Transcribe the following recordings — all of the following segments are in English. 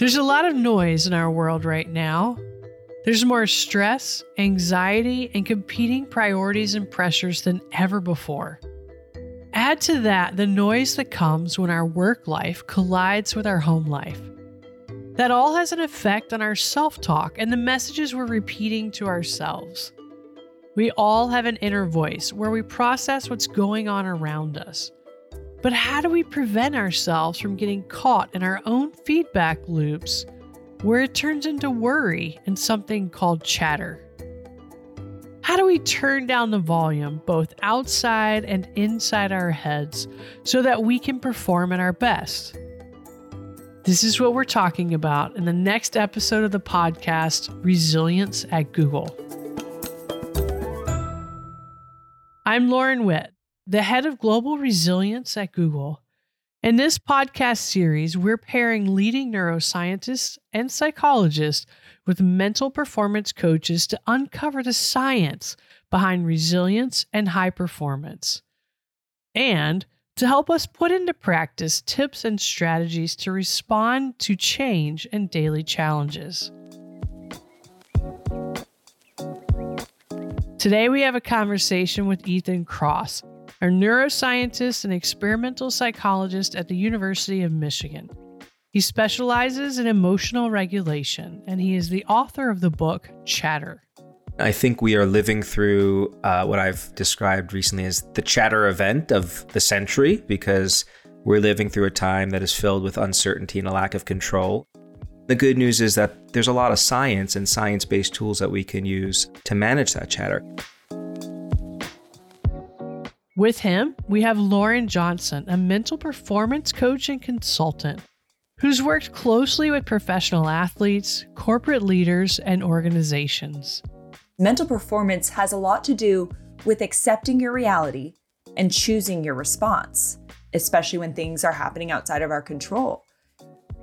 There's a lot of noise in our world right now. There's more stress, anxiety, and competing priorities and pressures than ever before. Add to that the noise that comes when our work life collides with our home life. That all has an effect on our self talk and the messages we're repeating to ourselves. We all have an inner voice where we process what's going on around us. But how do we prevent ourselves from getting caught in our own feedback loops where it turns into worry and something called chatter? How do we turn down the volume both outside and inside our heads so that we can perform at our best? This is what we're talking about in the next episode of the podcast, Resilience at Google. I'm Lauren Whitt the head of global resilience at Google. In this podcast series, we're pairing leading neuroscientists and psychologists with mental performance coaches to uncover the science behind resilience and high performance, and to help us put into practice tips and strategies to respond to change and daily challenges. Today, we have a conversation with Ethan Kross a neuroscientist and experimental psychologist at the University of Michigan. He specializes in emotional regulation, and he is the author of the book Chatter. I think we are living through uh, what I've described recently as the chatter event of the century because we're living through a time that is filled with uncertainty and a lack of control. The good news is that there's a lot of science and science based tools that we can use to manage that chatter. With him, we have Lauren Johnson, a mental performance coach and consultant who's worked closely with professional athletes, corporate leaders, and organizations. Mental performance has a lot to do with accepting your reality and choosing your response, especially when things are happening outside of our control.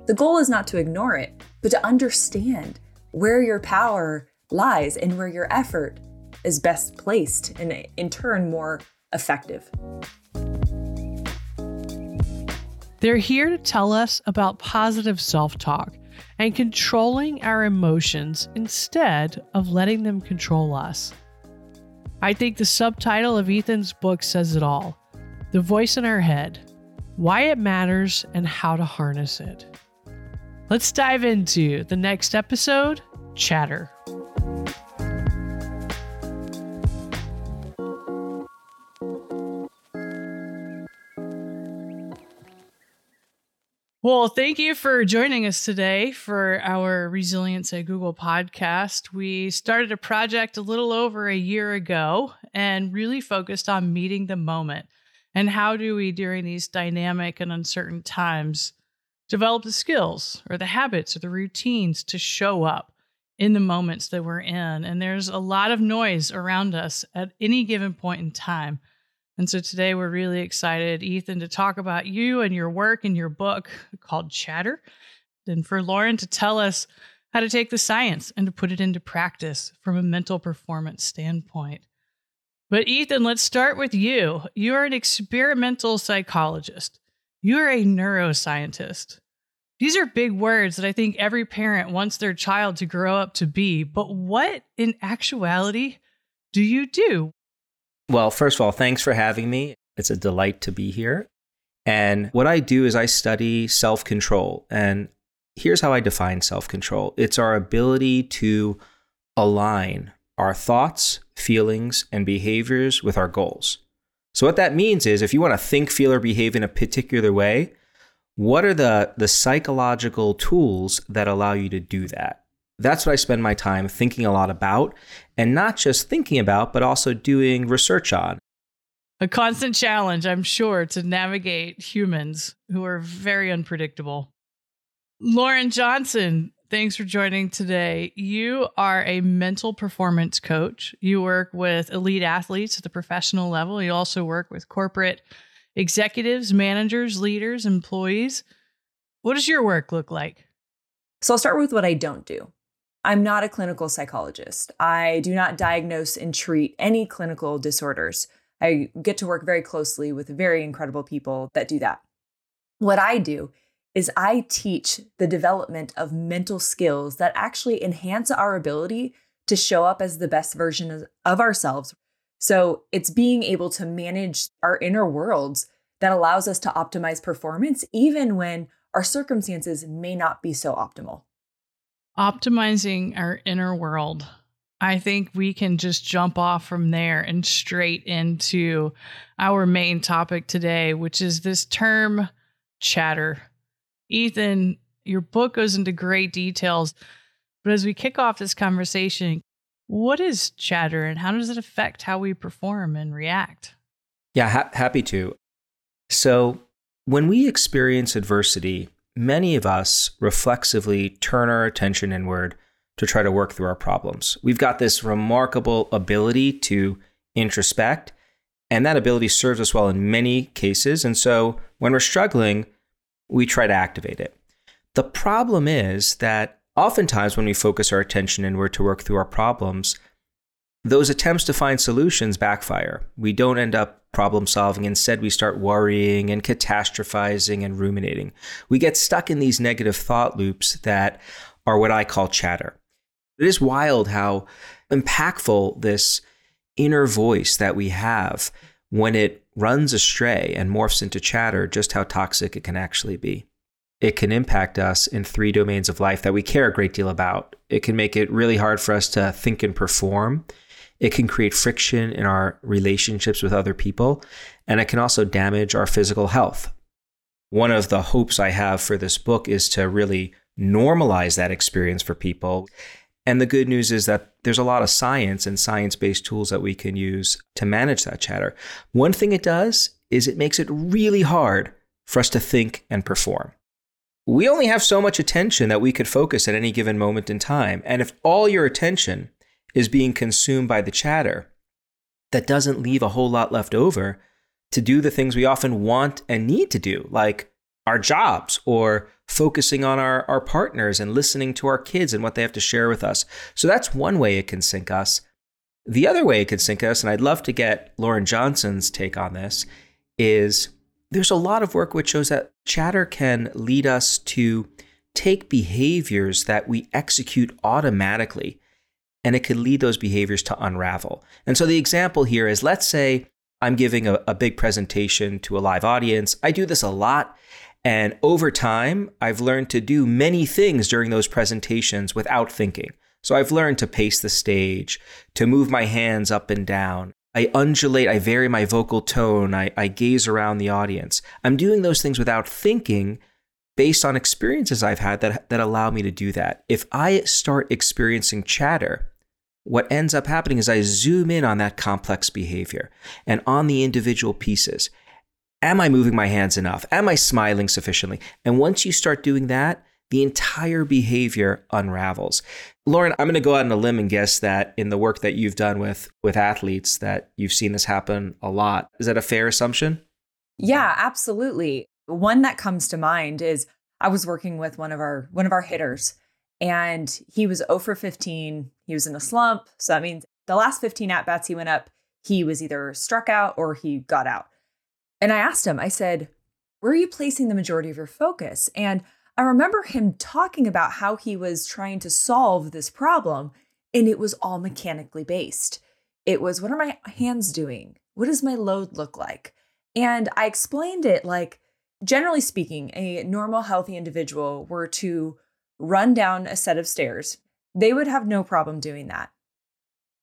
The goal is not to ignore it, but to understand where your power lies and where your effort is best placed, and in turn, more effective. They're here to tell us about positive self talk and controlling our emotions instead of letting them control us. I think the subtitle of Ethan's book says it all The Voice in Our Head Why It Matters and How to Harness It. Let's dive into the next episode Chatter. Well, thank you for joining us today for our Resilience at Google podcast. We started a project a little over a year ago and really focused on meeting the moment. And how do we, during these dynamic and uncertain times, develop the skills or the habits or the routines to show up in the moments that we're in? And there's a lot of noise around us at any given point in time. And so today we're really excited, Ethan, to talk about you and your work and your book called Chatter, and for Lauren to tell us how to take the science and to put it into practice from a mental performance standpoint. But Ethan, let's start with you. You're an experimental psychologist. You're a neuroscientist. These are big words that I think every parent wants their child to grow up to be. But what in actuality do you do? Well, first of all, thanks for having me. It's a delight to be here. And what I do is I study self control. And here's how I define self control it's our ability to align our thoughts, feelings, and behaviors with our goals. So, what that means is if you want to think, feel, or behave in a particular way, what are the, the psychological tools that allow you to do that? That's what I spend my time thinking a lot about, and not just thinking about, but also doing research on. A constant challenge, I'm sure, to navigate humans who are very unpredictable. Lauren Johnson, thanks for joining today. You are a mental performance coach. You work with elite athletes at the professional level. You also work with corporate executives, managers, leaders, employees. What does your work look like? So I'll start with what I don't do. I'm not a clinical psychologist. I do not diagnose and treat any clinical disorders. I get to work very closely with very incredible people that do that. What I do is I teach the development of mental skills that actually enhance our ability to show up as the best version of ourselves. So it's being able to manage our inner worlds that allows us to optimize performance, even when our circumstances may not be so optimal. Optimizing our inner world. I think we can just jump off from there and straight into our main topic today, which is this term chatter. Ethan, your book goes into great details, but as we kick off this conversation, what is chatter and how does it affect how we perform and react? Yeah, ha- happy to. So, when we experience adversity, many of us reflexively turn our attention inward to try to work through our problems. We've got this remarkable ability to introspect, and that ability serves us well in many cases. And so, when we're struggling, we try to activate it. The problem is that Oftentimes, when we focus our attention inward to work through our problems, those attempts to find solutions backfire. We don't end up problem solving. Instead, we start worrying and catastrophizing and ruminating. We get stuck in these negative thought loops that are what I call chatter. It is wild how impactful this inner voice that we have when it runs astray and morphs into chatter, just how toxic it can actually be it can impact us in three domains of life that we care a great deal about. It can make it really hard for us to think and perform. It can create friction in our relationships with other people, and it can also damage our physical health. One of the hopes I have for this book is to really normalize that experience for people. And the good news is that there's a lot of science and science based tools that we can use to manage that chatter. One thing it does is it makes it really hard for us to think and perform we only have so much attention that we could focus at any given moment in time. And if all your attention is being consumed by the chatter, that doesn't leave a whole lot left over to do the things we often want and need to do, like our jobs or focusing on our, our partners and listening to our kids and what they have to share with us. So that's one way it can sink us. The other way it could sink us, and I'd love to get Lauren Johnson's take on this, is there's a lot of work which shows that chatter can lead us to take behaviors that we execute automatically and it can lead those behaviors to unravel. And so the example here is let's say I'm giving a, a, big presentation to a live audience. I do this a lot. And over time, I've learned to do many things during those presentations without thinking. So I've learned to pace the stage, to move my hands up and down, I undulate, I vary my vocal tone, I, I gaze around the audience. I'm doing those things without thinking based on experiences I've had that, that allow me to do that. If I start experiencing chatter, what ends up happening is I zoom in on that complex behavior and on the individual pieces. Am I moving my hands enough? Am I smiling sufficiently? And once you start doing that, the entire behavior unravels. Lauren, I'm going to go out on a limb and guess that in the work that you've done with with athletes that you've seen this happen a lot. Is that a fair assumption? Yeah, absolutely. One that comes to mind is I was working with one of our one of our hitters and he was 0 for 15. He was in a slump, so that means the last 15 at bats he went up, he was either struck out or he got out. And I asked him, I said, "Where are you placing the majority of your focus?" And I remember him talking about how he was trying to solve this problem, and it was all mechanically based. It was, what are my hands doing? What does my load look like? And I explained it like, generally speaking, a normal, healthy individual were to run down a set of stairs, they would have no problem doing that.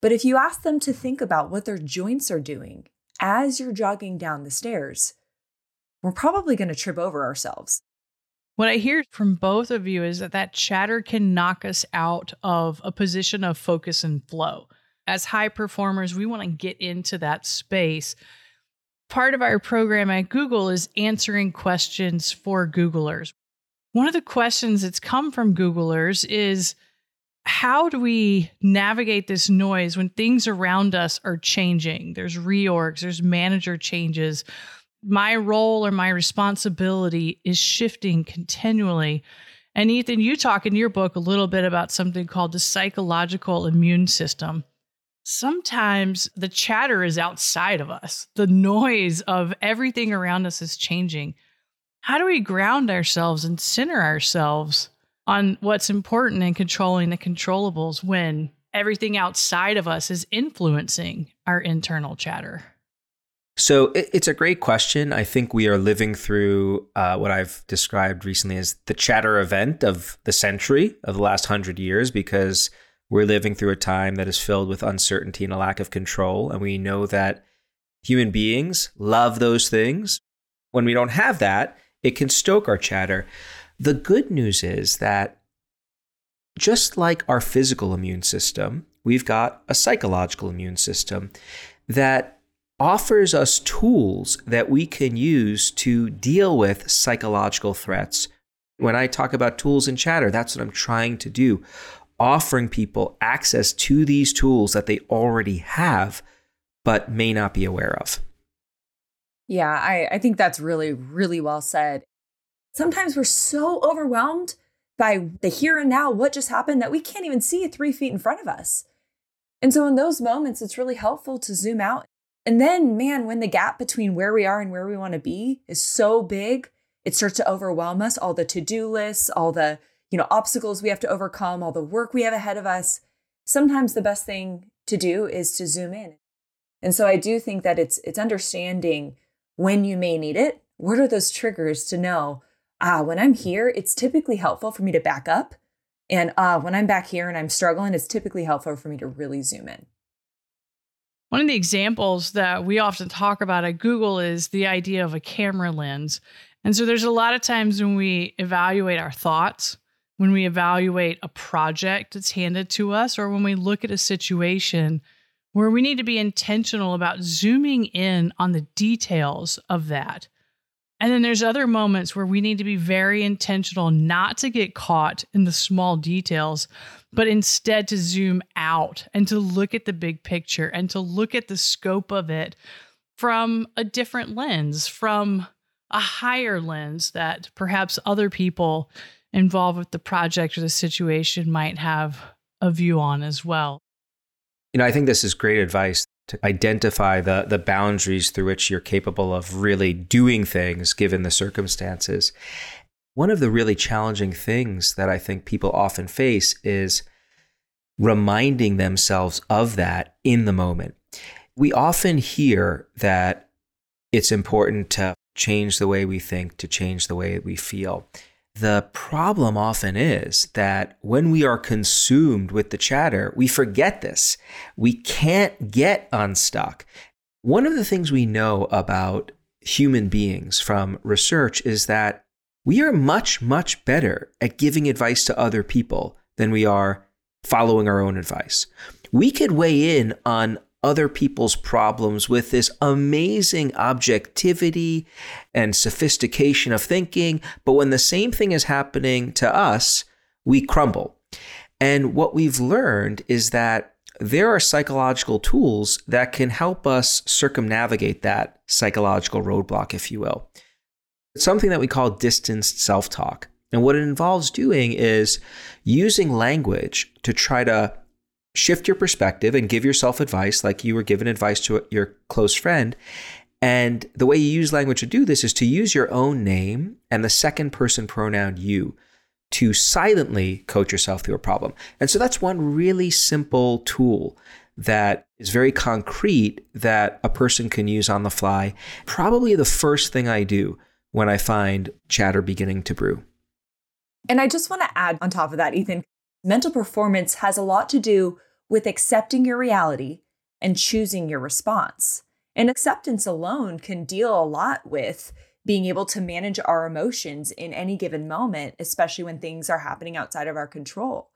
But if you ask them to think about what their joints are doing as you're jogging down the stairs, we're probably going to trip over ourselves. What I hear from both of you is that that chatter can knock us out of a position of focus and flow. As high performers, we want to get into that space. Part of our program at Google is answering questions for Googlers. One of the questions that's come from Googlers is how do we navigate this noise when things around us are changing? There's reorgs, there's manager changes, my role or my responsibility is shifting continually. And Ethan, you talk in your book a little bit about something called the psychological immune system. Sometimes the chatter is outside of us, the noise of everything around us is changing. How do we ground ourselves and center ourselves on what's important and controlling the controllables when everything outside of us is influencing our internal chatter? So it's a great question. I think we are living through uh, what I've described recently as the chatter event of the century of the last hundred years because we're living through a time that is filled with uncertainty and a lack of control. And we know that human beings love those things. When we don't have that, it can stoke our chatter. The good news is that just like our physical immune system, we've got a psychological immune system that offers us tools that we can use to deal with psychological threats. When I talk about tools and chatter, that's what I'm trying to do, offering people access to these tools that they already have, but may not be aware of. Yeah, I, I think that's really, really well said. Sometimes we're so overwhelmed by the here and now, what just happened, that we can't even see three feet in front of us. And so, in those moments, it's really helpful to zoom out and then, man, when the gap between where we are and where we want to be is so big, it starts to overwhelm us. All the to do lists, all the you know obstacles we have to overcome, all the work we have ahead of us. Sometimes the best thing to do is to zoom in. And so I do think that it's it's understanding when you may need it. What are those triggers to know? Ah, when I'm here, it's typically helpful for me to back up. And ah, when I'm back here and I'm struggling, it's typically helpful for me to really zoom in. One of the examples that we often talk about at Google is the idea of a camera lens. And so there's a lot of times when we evaluate our thoughts, when we evaluate a project that's handed to us, or when we look at a situation where we need to be intentional about zooming in on the details of that. And then there's other moments where we need to be very intentional not to get caught in the small details, but instead to zoom out and to look at the big picture and to look at the scope of it from a different lens, from a higher lens that perhaps other people involved with the project or the situation might have a view on as well. You know, I think this is great advice to identify the the boundaries through which you're capable of really doing things given the circumstances. One of the really challenging things that I think people often face is reminding themselves of that in the moment. We often hear that it's important to change the way we think, to change the way we feel. The problem often is that when we are consumed with the chatter, we forget this. We can't get unstuck. One of the things we know about human beings from research is that we are much, much better at giving advice to other people than we are following our own advice. We could weigh in on other people's problems with this amazing objectivity and sophistication of thinking. But when the same thing is happening to us, we crumble. And what we've learned is that there are psychological tools that can help us circumnavigate that psychological roadblock, if you will. It's something that we call distanced self talk. And what it involves doing is using language to try to shift your perspective and give yourself advice like you were given advice to your close friend. And the way you use language to do this is to use your own name and the second person pronoun you to silently coach yourself through a problem. And so that's one really simple tool that is very concrete that a person can use on the fly. Probably the first thing I do when I find chatter beginning to brew. And I just want to add on top of that, Ethan, mental performance has a lot to do with accepting your reality and choosing your response. And acceptance alone can deal a lot with being able to manage our emotions in any given moment, especially when things are happening outside of our control.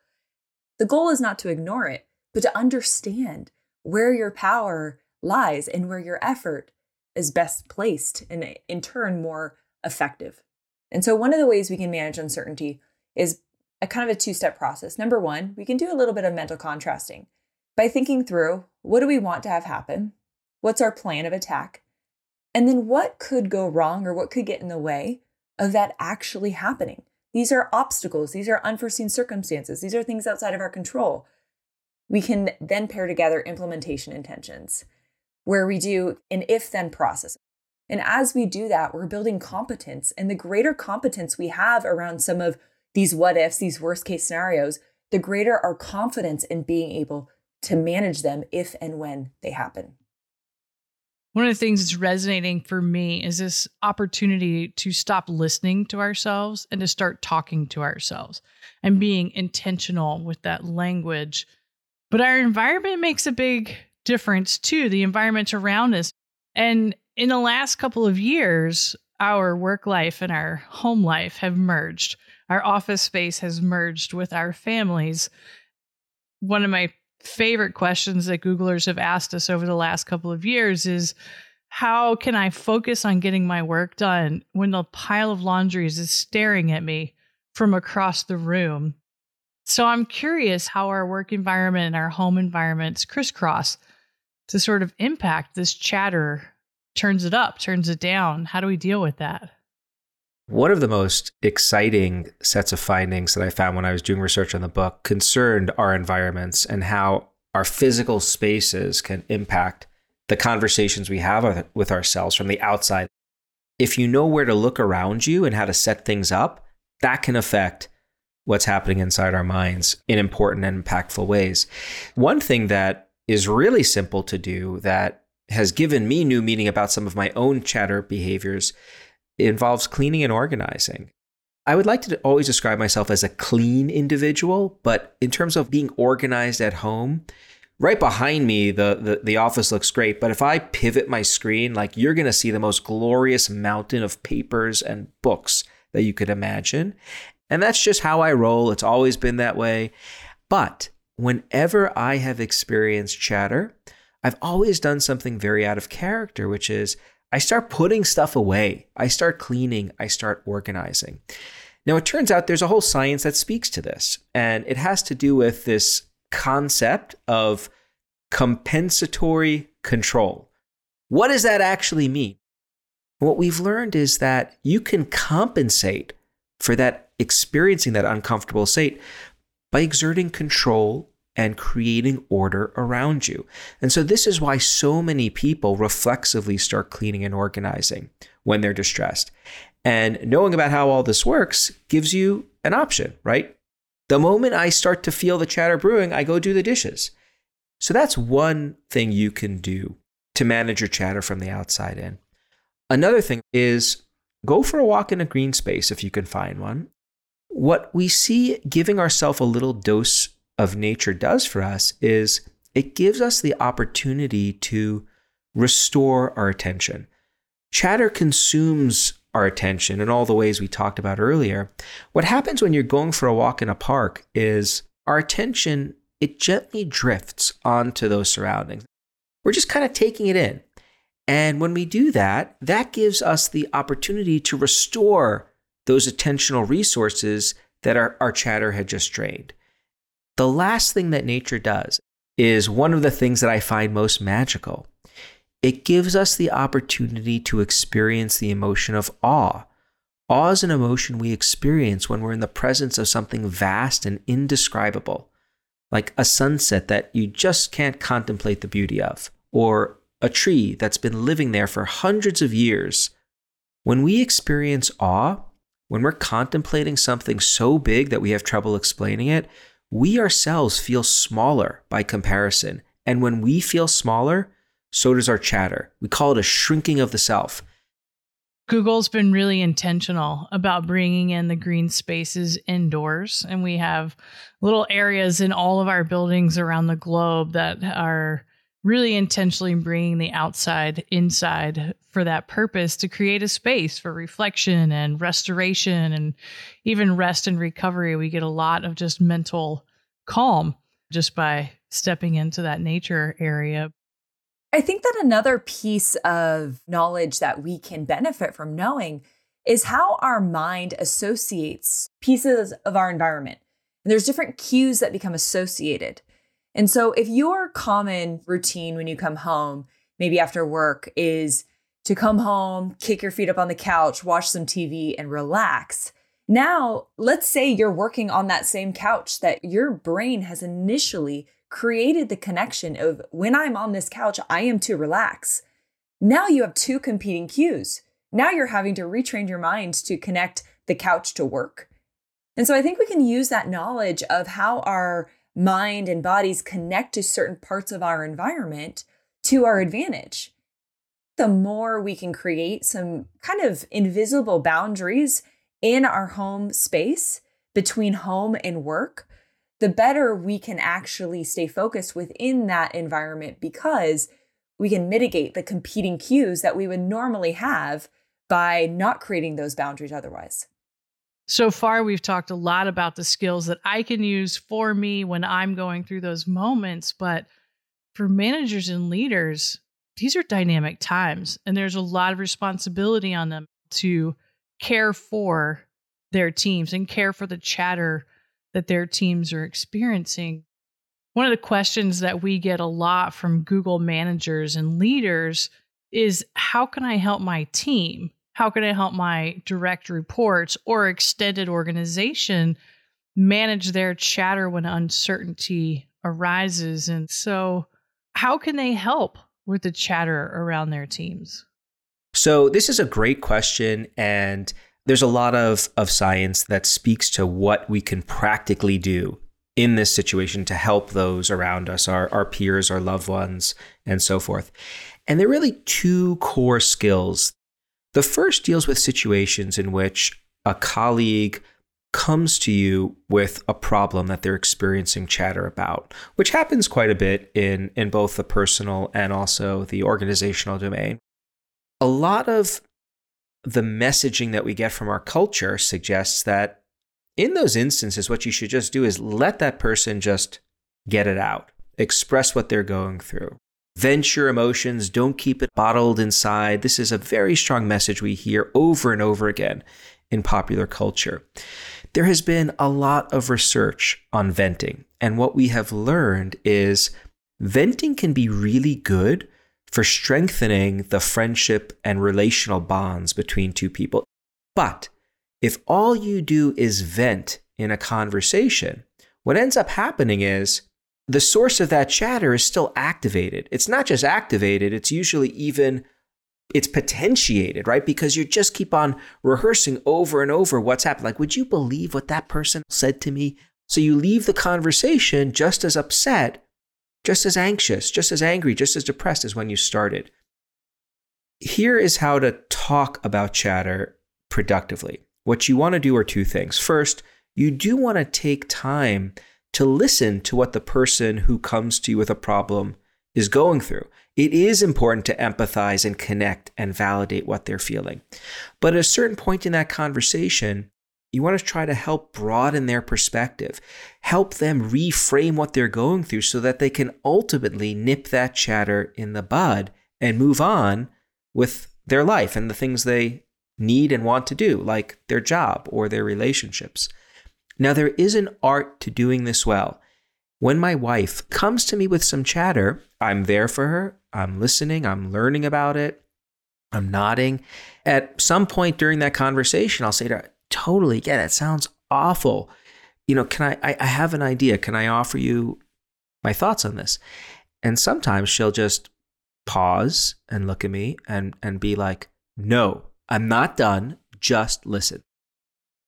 The goal is not to ignore it, but to understand where your power lies and where your effort is best placed and in turn more effective. And so one of the ways we can manage uncertainty is a kind of a two step process. Number one, we can do a little bit of mental contrasting by thinking through what do we want to have happen? What's our plan of attack? And then what could go wrong or what could get in the way of that actually happening? These are obstacles, these are unforeseen circumstances, these are things outside of our control. We can then pair together implementation intentions where we do an if then process. And as we do that, we're building competence. And the greater competence we have around some of these what ifs, these worst case scenarios, the greater our confidence in being able to manage them if and when they happen. One of the things that's resonating for me is this opportunity to stop listening to ourselves and to start talking to ourselves and being intentional with that language. But our environment makes a big difference too, the environment around us. And in the last couple of years, our work life and our home life have merged. Our office space has merged with our families. One of my favorite questions that Googlers have asked us over the last couple of years is how can I focus on getting my work done when the pile of laundries is staring at me from across the room? So I'm curious how our work environment and our home environments crisscross to sort of impact this chatter, turns it up, turns it down. How do we deal with that? One of the most exciting sets of findings that I found when I was doing research on the book concerned our environments and how our physical spaces can impact the conversations we have with ourselves from the outside. If you know where to look around you and how to set things up, that can affect what's happening inside our minds in important and impactful ways. One thing that is really simple to do that has given me new meaning about some of my own chatter behaviors involves cleaning and organizing. I would like to always describe myself as a clean individual, but in terms of being organized at home, right behind me, the, the, the office looks great. But if I pivot my screen, like you're going to see the most glorious mountain of papers and books that you could imagine. And that's just how I roll. It's always been that way. But whenever I have experienced chatter, I've always done something very out of character, which is I start putting stuff away. I start cleaning. I start organizing. Now, it turns out there's a whole science that speaks to this, and it has to do with this concept of compensatory control. What does that actually mean? What we've learned is that you can compensate for that experiencing that uncomfortable state by exerting control and creating order around you. And so, this is why so many people reflexively start cleaning and organizing when they're distressed. And knowing about how all this works gives you an option, right? The moment I start to feel the chatter brewing, I go do the dishes. So, that's one thing you can do to manage your chatter from the outside in. Another thing is go for a walk in a green space if you can find one. What we see giving ourselves a little dose of nature does for us is it gives us the opportunity to restore our attention. Chatter consumes our attention in all the ways we talked about earlier. What happens when you're going for a walk in a park is our attention it gently drifts onto those surroundings. We're just kind of taking it in. And when we do that, that gives us the opportunity to restore those attentional resources that our, our chatter had just drained. The last thing that nature does is one of the things that I find most magical. It gives us the opportunity to experience the emotion of awe. Awe is an emotion we experience when we're in the presence of something vast and indescribable, like a sunset that you just can't contemplate the beauty of, or a tree that's been living there for hundreds of years. When we experience awe, when we're contemplating something so big that we have trouble explaining it, we ourselves feel smaller by comparison. And when we feel smaller, so does our chatter. We call it a shrinking of the self. Google's been really intentional about bringing in the green spaces indoors. And we have little areas in all of our buildings around the globe that are really intentionally bringing the outside inside for that purpose to create a space for reflection and restoration and even rest and recovery. We get a lot of just mental calm just by stepping into that nature area. I think that another piece of knowledge that we can benefit from knowing is how our mind associates pieces of our environment. And there's different cues that become associated. And so, if your common routine when you come home, maybe after work, is to come home, kick your feet up on the couch, watch some TV, and relax. Now, let's say you're working on that same couch that your brain has initially created the connection of when I'm on this couch, I am to relax. Now you have two competing cues. Now you're having to retrain your mind to connect the couch to work. And so I think we can use that knowledge of how our mind and bodies connect to certain parts of our environment to our advantage. The more we can create some kind of invisible boundaries in our home space between home and work, the better we can actually stay focused within that environment because we can mitigate the competing cues that we would normally have by not creating those boundaries otherwise. So far, we've talked a lot about the skills that I can use for me when I'm going through those moments. But for managers and leaders, these are dynamic times, and there's a lot of responsibility on them to care for their teams and care for the chatter that their teams are experiencing. One of the questions that we get a lot from Google managers and leaders is how can I help my team? How can I help my direct reports or extended organization manage their chatter when uncertainty arises? And so, how can they help with the chatter around their teams? So, this is a great question. And there's a lot of, of science that speaks to what we can practically do in this situation to help those around us, our, our peers, our loved ones, and so forth. And there are really two core skills. The first deals with situations in which a colleague comes to you with a problem that they're experiencing chatter about, which happens quite a bit in, in both the personal and also the organizational domain. A lot of the messaging that we get from our culture suggests that in those instances, what you should just do is let that person just get it out, express what they're going through. Vent your emotions, don't keep it bottled inside. This is a very strong message we hear over and over again in popular culture. There has been a lot of research on venting, and what we have learned is venting can be really good for strengthening the friendship and relational bonds between two people. But if all you do is vent in a conversation, what ends up happening is the source of that chatter is still activated. It's not just activated, it's usually even it's potentiated, right? Because you just keep on rehearsing over and over what's happened. Like, would you believe what that person said to me? So you leave the conversation just as upset just as anxious, just as angry, just as depressed as when you started. Here is how to talk about chatter productively. What you want to do are two things. First, you do want to take time to listen to what the person who comes to you with a problem is going through. It is important to empathize and connect and validate what they're feeling. But at a certain point in that conversation, you want to try to help broaden their perspective, help them reframe what they're going through so that they can ultimately nip that chatter in the bud and move on with their life and the things they need and want to do, like their job or their relationships. Now, there is an art to doing this well. When my wife comes to me with some chatter, I'm there for her. I'm listening. I'm learning about it. I'm nodding. At some point during that conversation, I'll say to her, totally yeah, that Sounds awful. You know, can I, I, I have an idea. Can I offer you my thoughts on this? And sometimes she'll just pause and look at me and, and be like, no, I'm not done. Just listen.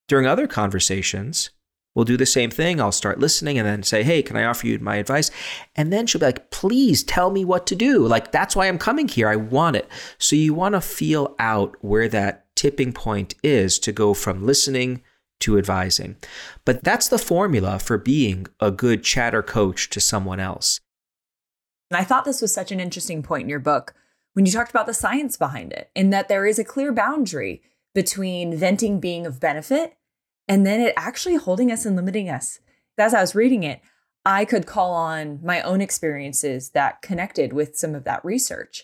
During other conversations, we'll do the same thing. I'll start listening and then say, Hey, can I offer you my advice? And then she'll be like, Please tell me what to do. Like, that's why I'm coming here. I want it. So you want to feel out where that tipping point is to go from listening to advising. But that's the formula for being a good chatter coach to someone else. And I thought this was such an interesting point in your book when you talked about the science behind it, in that there is a clear boundary between venting being of benefit and then it actually holding us and limiting us. As I was reading it, I could call on my own experiences that connected with some of that research.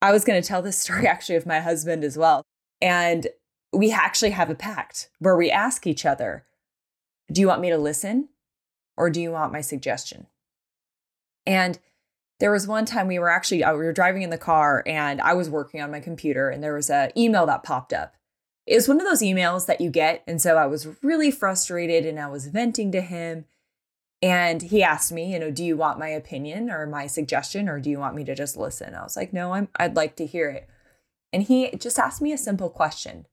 I was going to tell this story actually of my husband as well. And we actually have a pact where we ask each other, Do you want me to listen or do you want my suggestion? And there was one time we were actually uh, we were driving in the car and I was working on my computer and there was an email that popped up. It was one of those emails that you get and so I was really frustrated and I was venting to him And he asked me, you know, do you want my opinion or my suggestion or do you want me to just listen? I was like, no, I'm, I'd like to hear it. And he just asked me a simple question.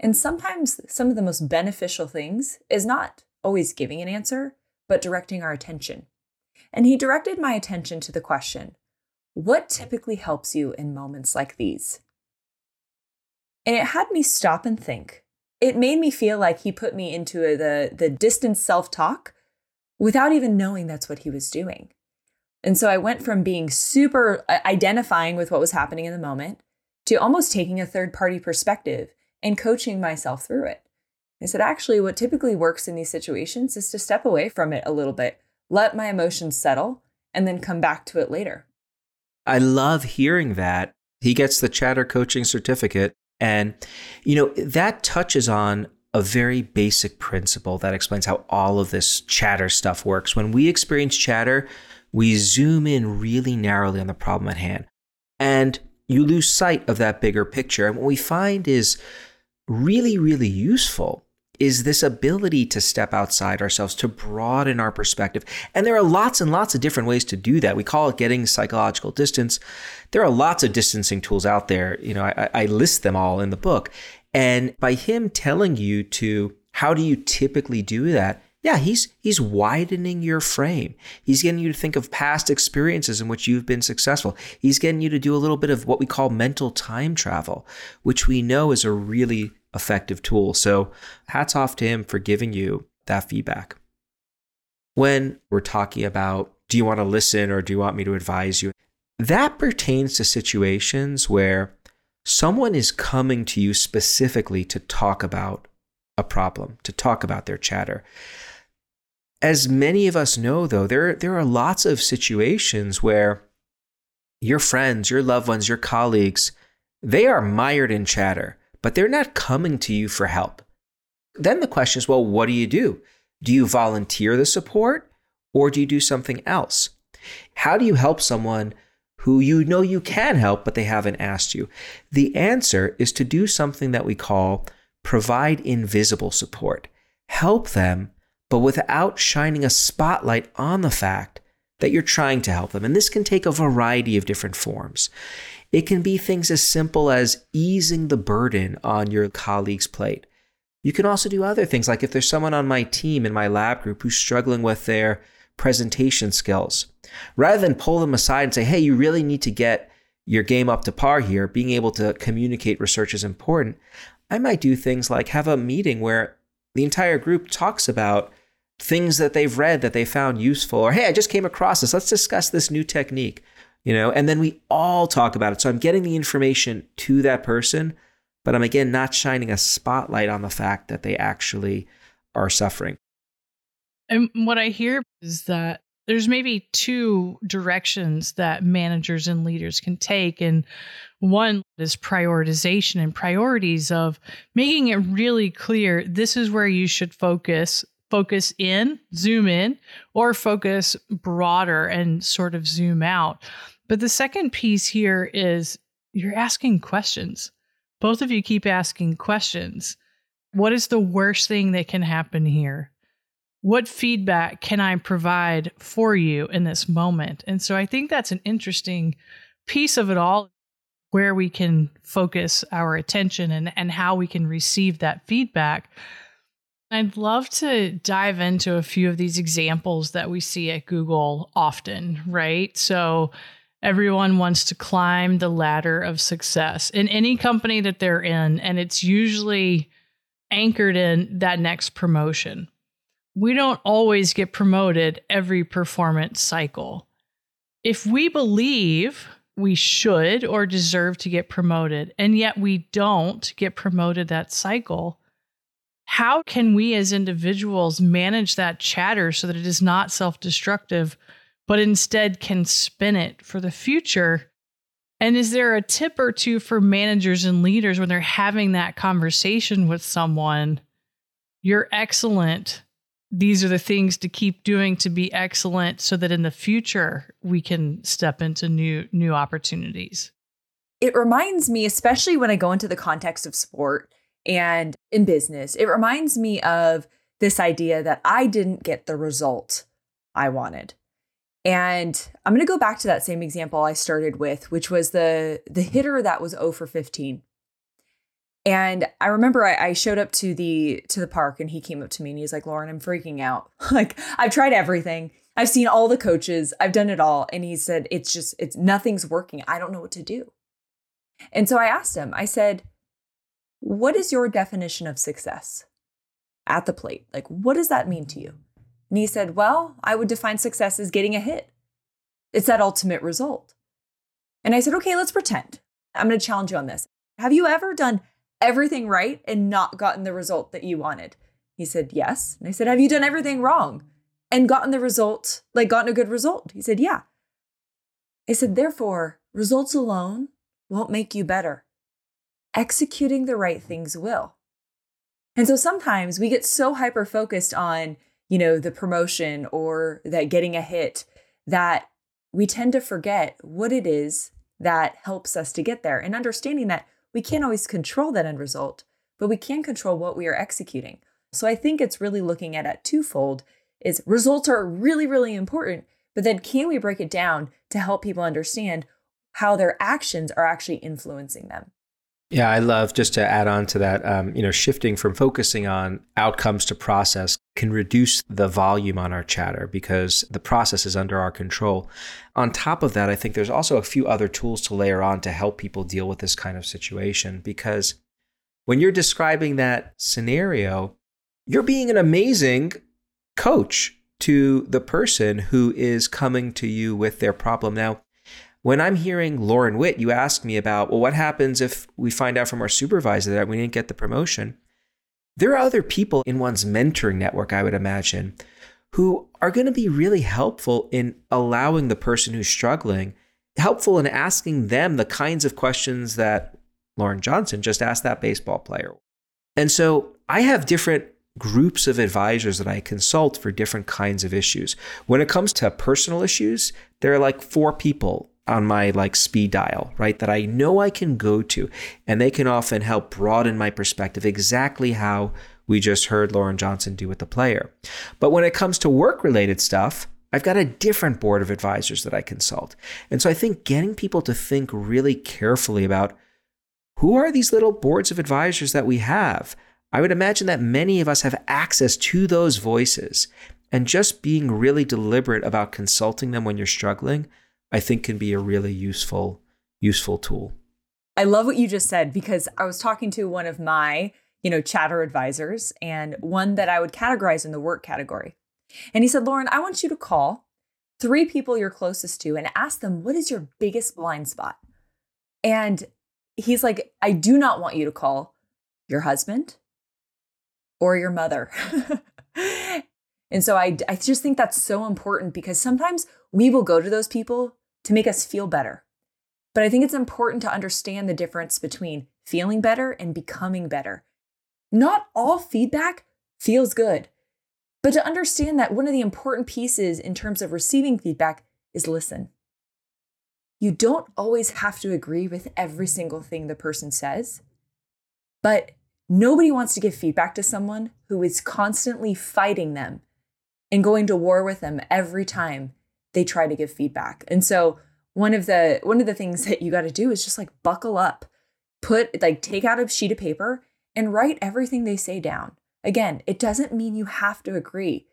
And sometimes some of the most beneficial things is not always giving an answer, but directing our attention. And he directed my attention to the question What typically helps you in moments like these? And it had me stop and think. It made me feel like he put me into a, the, the distant self talk without even knowing that's what he was doing. And so I went from being super uh, identifying with what was happening in the moment to almost taking a third party perspective and coaching myself through it. I said, actually, what typically works in these situations is to step away from it a little bit, let my emotions settle, and then come back to it later. I love hearing that. He gets the chatter coaching certificate. And, you know, that touches on a very basic principle that explains how all of this chatter stuff works. When we experience chatter, we zoom in really narrowly on the problem at hand. And you lose sight of that bigger picture. And what we find is really, really useful is this ability to step outside ourselves, to broaden our perspective. And there are lots and lots of different ways to do that. We call it getting psychological distance. There are lots of distancing tools out there. You know, I, I list them all in the book. And by him telling you to, how do you typically do that? Yeah, he's he's widening your frame. He's getting you to think of past experiences in which you've been successful. He's getting you to do a little bit of what we call mental time travel, which we know is a really effective tool. So, hats off to him for giving you that feedback. When we're talking about do you want to listen or do you want me to advise you? That pertains to situations where someone is coming to you specifically to talk about a problem, to talk about their chatter. As many of us know, though, there, there are lots of situations where your friends, your loved ones, your colleagues, they are mired in chatter, but they're not coming to you for help. Then the question is well, what do you do? Do you volunteer the support or do you do something else? How do you help someone who you know you can help, but they haven't asked you? The answer is to do something that we call provide invisible support. Help them, but without shining a spotlight on the fact that you're trying to help them. And this can take a variety of different forms. It can be things as simple as easing the burden on your colleague's plate. You can also do other things, like if there's someone on my team in my lab group who's struggling with their presentation skills. Rather than pull them aside and say, hey, you really need to get your game up to par here, being able to communicate research is important. I might do things like have a meeting where the entire group talks about things that they've read that they found useful, or hey, I just came across this. Let's discuss this new technique, you know, and then we all talk about it. So I'm getting the information to that person, but I'm again not shining a spotlight on the fact that they actually are suffering. And what I hear is that there's maybe two directions that managers and leaders can take. And one is prioritization and priorities of making it really clear this is where you should focus, focus in, zoom in, or focus broader and sort of zoom out. But the second piece here is you're asking questions. Both of you keep asking questions. What is the worst thing that can happen here? what feedback can I provide for you in this moment? And so I think that's an interesting piece of it all where we can focus our attention and, and how we can receive that feedback. I'd love to dive into a few of these examples that we see at Google often, right? So everyone wants to climb the ladder of success in any company that they're in, and it's usually anchored in that next promotion we don't always get promoted every performance cycle. If we believe we should or deserve to get promoted, and yet we don't get promoted that cycle, how can we as individuals manage that chatter so that it is not self destructive, but instead can spin it for the future? And is there a tip or two for managers and leaders when they're having that conversation with someone? You're excellent these are the things to keep doing to be excellent so that in the future we can step into new new opportunities it reminds me especially when i go into the context of sport and in business it reminds me of this idea that i didn't get the result I wanted. And I'm going to go back to that same example I started with, which was the the hitter that was 0 for 15. And I remember I, I, showed up to the to the park and he came up to me and he's like, Lauren, I'm freaking out. like I've tried everything. I've seen all the coaches. I've done it all. And he said, it's just, it's nothing's working. I don't know what to do. And so I asked him, I said, what is your definition of success at the plate? Like, what does that mean to you? And he said, well, I would define success as getting a hit. It's that ultimate result. And I said, okay, let's pretend. I'm going to challenge you on this. Have you ever done everything right and not gotten the result that you wanted? He said, Yes. And I said, Have you done everything wrong and gotten the result, like gotten a good result? He said, Yeah. I said, Therefore, results alone won't make you better. Executing the right things will. And so sometimes we get so hyper focused on, you know, the promotion or that getting a hit that we tend to forget what it is that helps us to get there and understanding that we can't always control that end result, but we can control what we are executing. So I think it's really looking at it twofold is results are really, really important, but then can we break it down to help people understand how their actions are actually influencing them? Yeah, I love just to add on to that. Um, you know, shifting from focusing on outcomes to process can reduce the volume on our chatter because the process is under our control. On top of that, I think there's also a few other tools to layer on to help people deal with this kind of situation because when you're describing that scenario, you're being an amazing coach to the person who is coming to you with their problem. Now, when I'm hearing Lauren Whitt, you ask me about, well, what happens if we find out from our supervisor that we didn't get the promotion? There are other people in one's mentoring network, I would imagine, who are going to be really helpful in allowing the person who's struggling, helpful in asking them the kinds of questions that Lauren Johnson just asked that baseball player. And so I have different groups of advisors that I consult for different kinds of issues. When it comes to personal issues, there are like four people on my like speed dial, right? That I know I can go to and they can often help broaden my perspective exactly how we just heard Lauren Johnson do with the player. But when it comes to work related stuff, I've got a different board of advisors that I consult. And so I think getting people to think really carefully about who are these little boards of advisors that we have? I would imagine that many of us have access to those voices. And just being really deliberate about consulting them when you're struggling I think can be a really useful useful tool. I love what you just said because I was talking to one of my, you know, chatter advisors and one that I would categorize in the work category. And he said, "Lauren, I want you to call three people you're closest to and ask them what is your biggest blind spot?" And he's like, "I do not want you to call your husband or your mother." and so I I just think that's so important because sometimes we will go to those people to make us feel better. But I think it's important to understand the difference between feeling better and becoming better. Not all feedback feels good, but to understand that one of the important pieces in terms of receiving feedback is listen. You don't always have to agree with every single thing the person says, but nobody wants to give feedback to someone who is constantly fighting them and going to war with them every time they try to give feedback. And so one of the one of the things that you got to do is just like buckle up. Put like take out a sheet of paper and write everything they say down. Again, it doesn't mean you have to agree,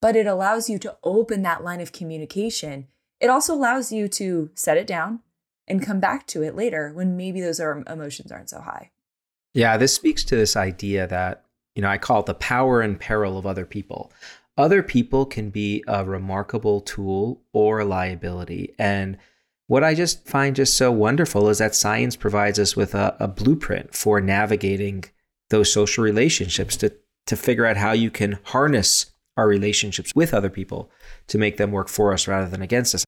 but it allows you to open that line of communication. It also allows you to set it down and come back to it later when maybe those are, emotions aren't so high. Yeah, this speaks to this idea that, you know, I call it the power and peril of other people. Other people can be a remarkable tool or a liability. And what I just find just so wonderful is that science provides us with a, a blueprint for navigating those social relationships to, to figure out how you can harness our relationships with other people to make them work for us rather than against us.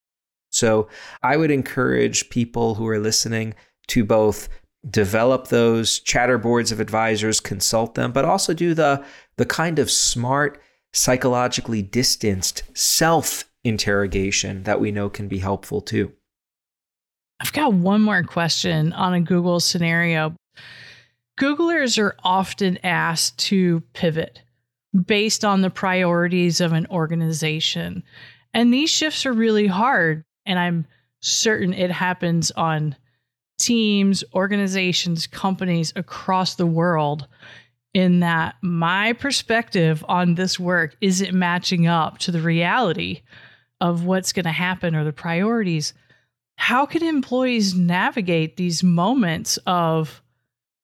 So I would encourage people who are listening to both develop those chatter boards of advisors, consult them, but also do the, the kind of smart psychologically distanced self interrogation that we know can be helpful too. I've got one more question on a Google scenario. Googlers are often asked to pivot based on the priorities of an organization. And these shifts are really hard. And I'm certain it happens on teams, organizations, companies across the world. In that my perspective on this work isn't matching up to the reality of what's going to happen or the priorities. How can employees navigate these moments of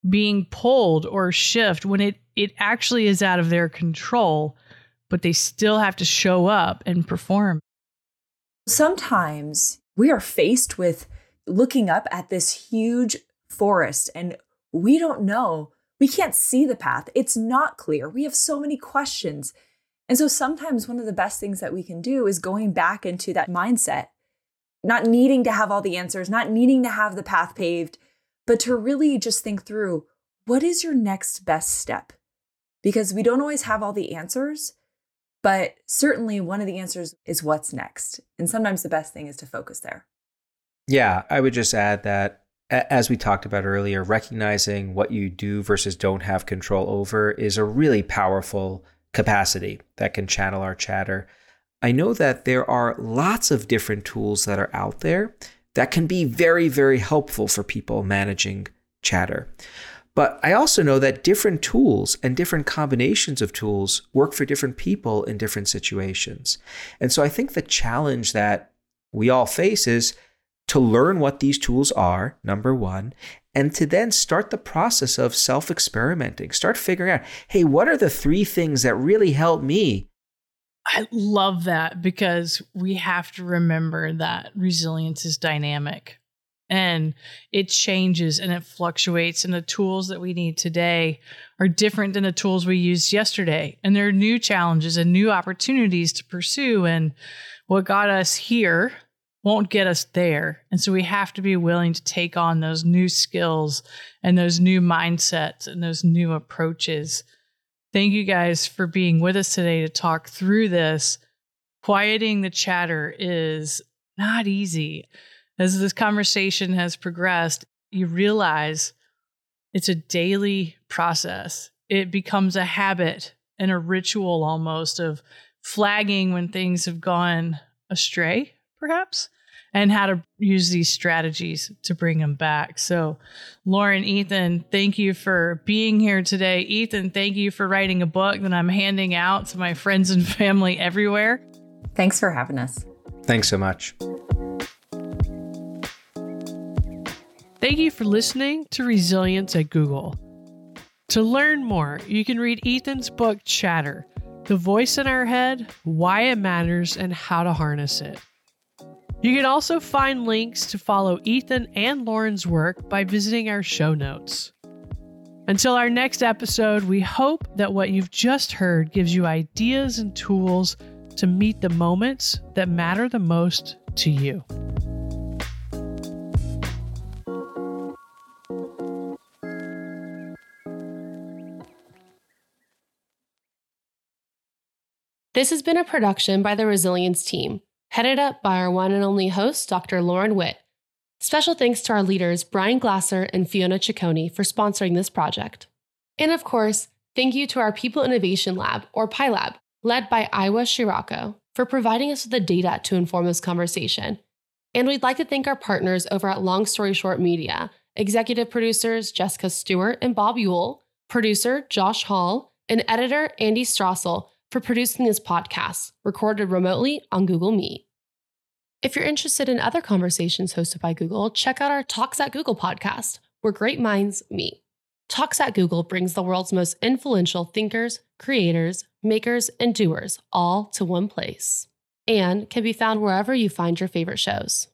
being pulled or shift when it, it actually is out of their control, but they still have to show up and perform? Sometimes we are faced with looking up at this huge forest and we don't know. We can't see the path. It's not clear. We have so many questions. And so sometimes one of the best things that we can do is going back into that mindset, not needing to have all the answers, not needing to have the path paved, but to really just think through what is your next best step? Because we don't always have all the answers, but certainly one of the answers is what's next. And sometimes the best thing is to focus there. Yeah, I would just add that as we talked about earlier, recognizing what you do versus don't have control over is a really powerful capacity that can channel our chatter. I know that there are lots of different tools that are out there that can be very, very helpful for people managing chatter. But I also know that different tools and different combinations of tools work for different people in different situations. And so I think the challenge that we all face is to learn what these tools are, number one, and to then start the process of self experimenting. Start figuring out, hey, what are the three things that really help me? I love that because we have to remember that resilience is dynamic and it changes and it fluctuates. And the tools that we need today are different than the tools we used yesterday. And there are new challenges and new opportunities to pursue. And what got us here won't get us there. And so we have to be willing to take on those new skills and those new mindsets and those new approaches. Thank you guys for being with us today to talk through this. Quieting the chatter is not easy. As this conversation has progressed, you realize it's a daily process. It becomes a habit and a ritual almost of flagging when things have gone astray perhaps, and how to use these strategies to bring them back. So, Lauren, Ethan, thank you for being here today. Ethan, thank you for writing a book that I'm handing out to my friends and family everywhere. Thanks for having us. Thanks so much. Thank you for listening to Resilience at Google. To learn more, you can read Ethan's book, Chatter The Voice in Our Head, Why It Matters, and How to Harness It. You can also find links to follow Ethan and Lauren's work by visiting our show notes. Until our next episode, we hope that what you've just heard gives you ideas and tools to meet the moments that matter the most to you. This has been a production by the Resilience team headed up by our one and only host, Dr. Lauren Whitt. Special thanks to our leaders, Brian Glasser and Fiona Ciccone, for sponsoring this project. And of course, thank you to our People Innovation Lab, or PILAB, led by Iwa Shirako, for providing us with the data to inform this conversation. And we'd like to thank our partners over at Long Story Short Media, executive producers Jessica Stewart and Bob Yule, producer Josh Hall, and editor Andy Strassel for producing this podcast, recorded remotely on Google Meet. If you're interested in other conversations hosted by Google, check out our Talks at Google podcast, where great minds meet. Talks at Google brings the world's most influential thinkers, creators, makers, and doers all to one place and can be found wherever you find your favorite shows.